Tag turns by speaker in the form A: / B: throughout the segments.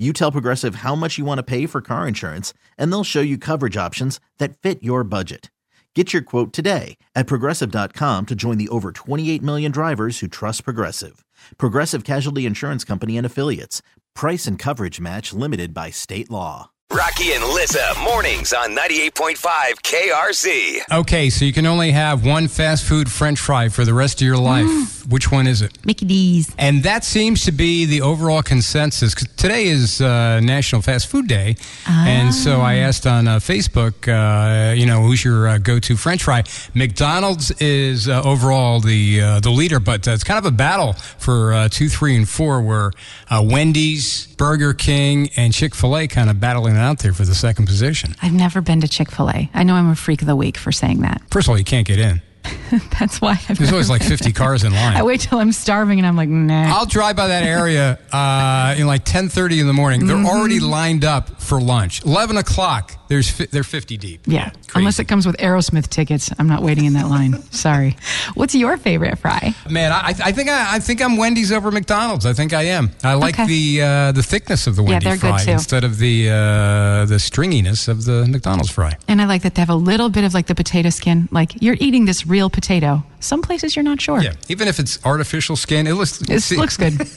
A: You tell Progressive how much you want to pay for car insurance, and they'll show you coverage options that fit your budget. Get your quote today at progressive.com to join the over 28 million drivers who trust Progressive. Progressive Casualty Insurance Company and Affiliates. Price and coverage match limited by state law.
B: Rocky and Lissa, mornings on 98.5 KRZ.
C: Okay, so you can only have one fast food french fry for the rest of your life. Which one is it?
D: Mickey D's.
C: And that seems to be the overall consensus. 'cause today is uh, National Fast Food Day. And so I asked on uh, Facebook, uh, you know, who's your uh, go to french fry? McDonald's is uh, overall the, uh, the leader, but uh, it's kind of a battle for uh, two, three, and four, where uh, Wendy's, Burger King, and Chick fil A kind of battling it out there for the second position.
D: I've never been to Chick fil A. I know I'm a freak of the week for saying that.
C: First of all, you can't get in.
D: That's why I've
C: There's
D: never
C: always like 50 cars in line.
D: I wait till I'm starving and I'm like, nah.
C: I'll drive by that area uh, in like 10:30 in the morning. They're already lined up for lunch. 11 o'clock. There's fi- they're 50 deep.
D: yeah.
C: Crazy.
D: Unless it comes with Aerosmith tickets, I'm not waiting in that line. Sorry. What's your favorite fry?
C: Man, I, I think I, I think I'm Wendy's over McDonald's. I think I am. I like
D: Okay.
C: the uh, the thickness of the
D: Yeah,
C: Wendy
D: they're good
C: fry
D: too.
C: instead of the uh, the stringiness of the McDonald's fry.
D: And I like that they have a little bit of like the potato skin. Like you're eating this real potato. Some places you're not sure.
C: Yeah, even if it's artificial skin, it looks
D: It
C: see-
D: looks good.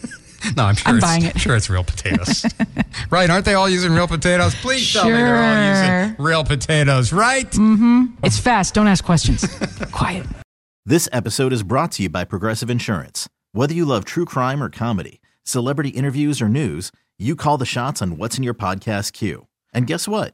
C: No, I'm sure.
D: I'm
C: it's,
D: buying it.
C: I'm sure it's real potatoes, right? Aren't they all using real potatoes? Please tell me they're all using
D: Sure.
C: real potatoes, right? Mm-hmm.
D: It's fast. Don't ask questions. Quiet.
A: This episode is brought to you by Progressive Insurance. Whether you love true crime or comedy, celebrity interviews or news, you call the shots on what's in your podcast queue. And guess what?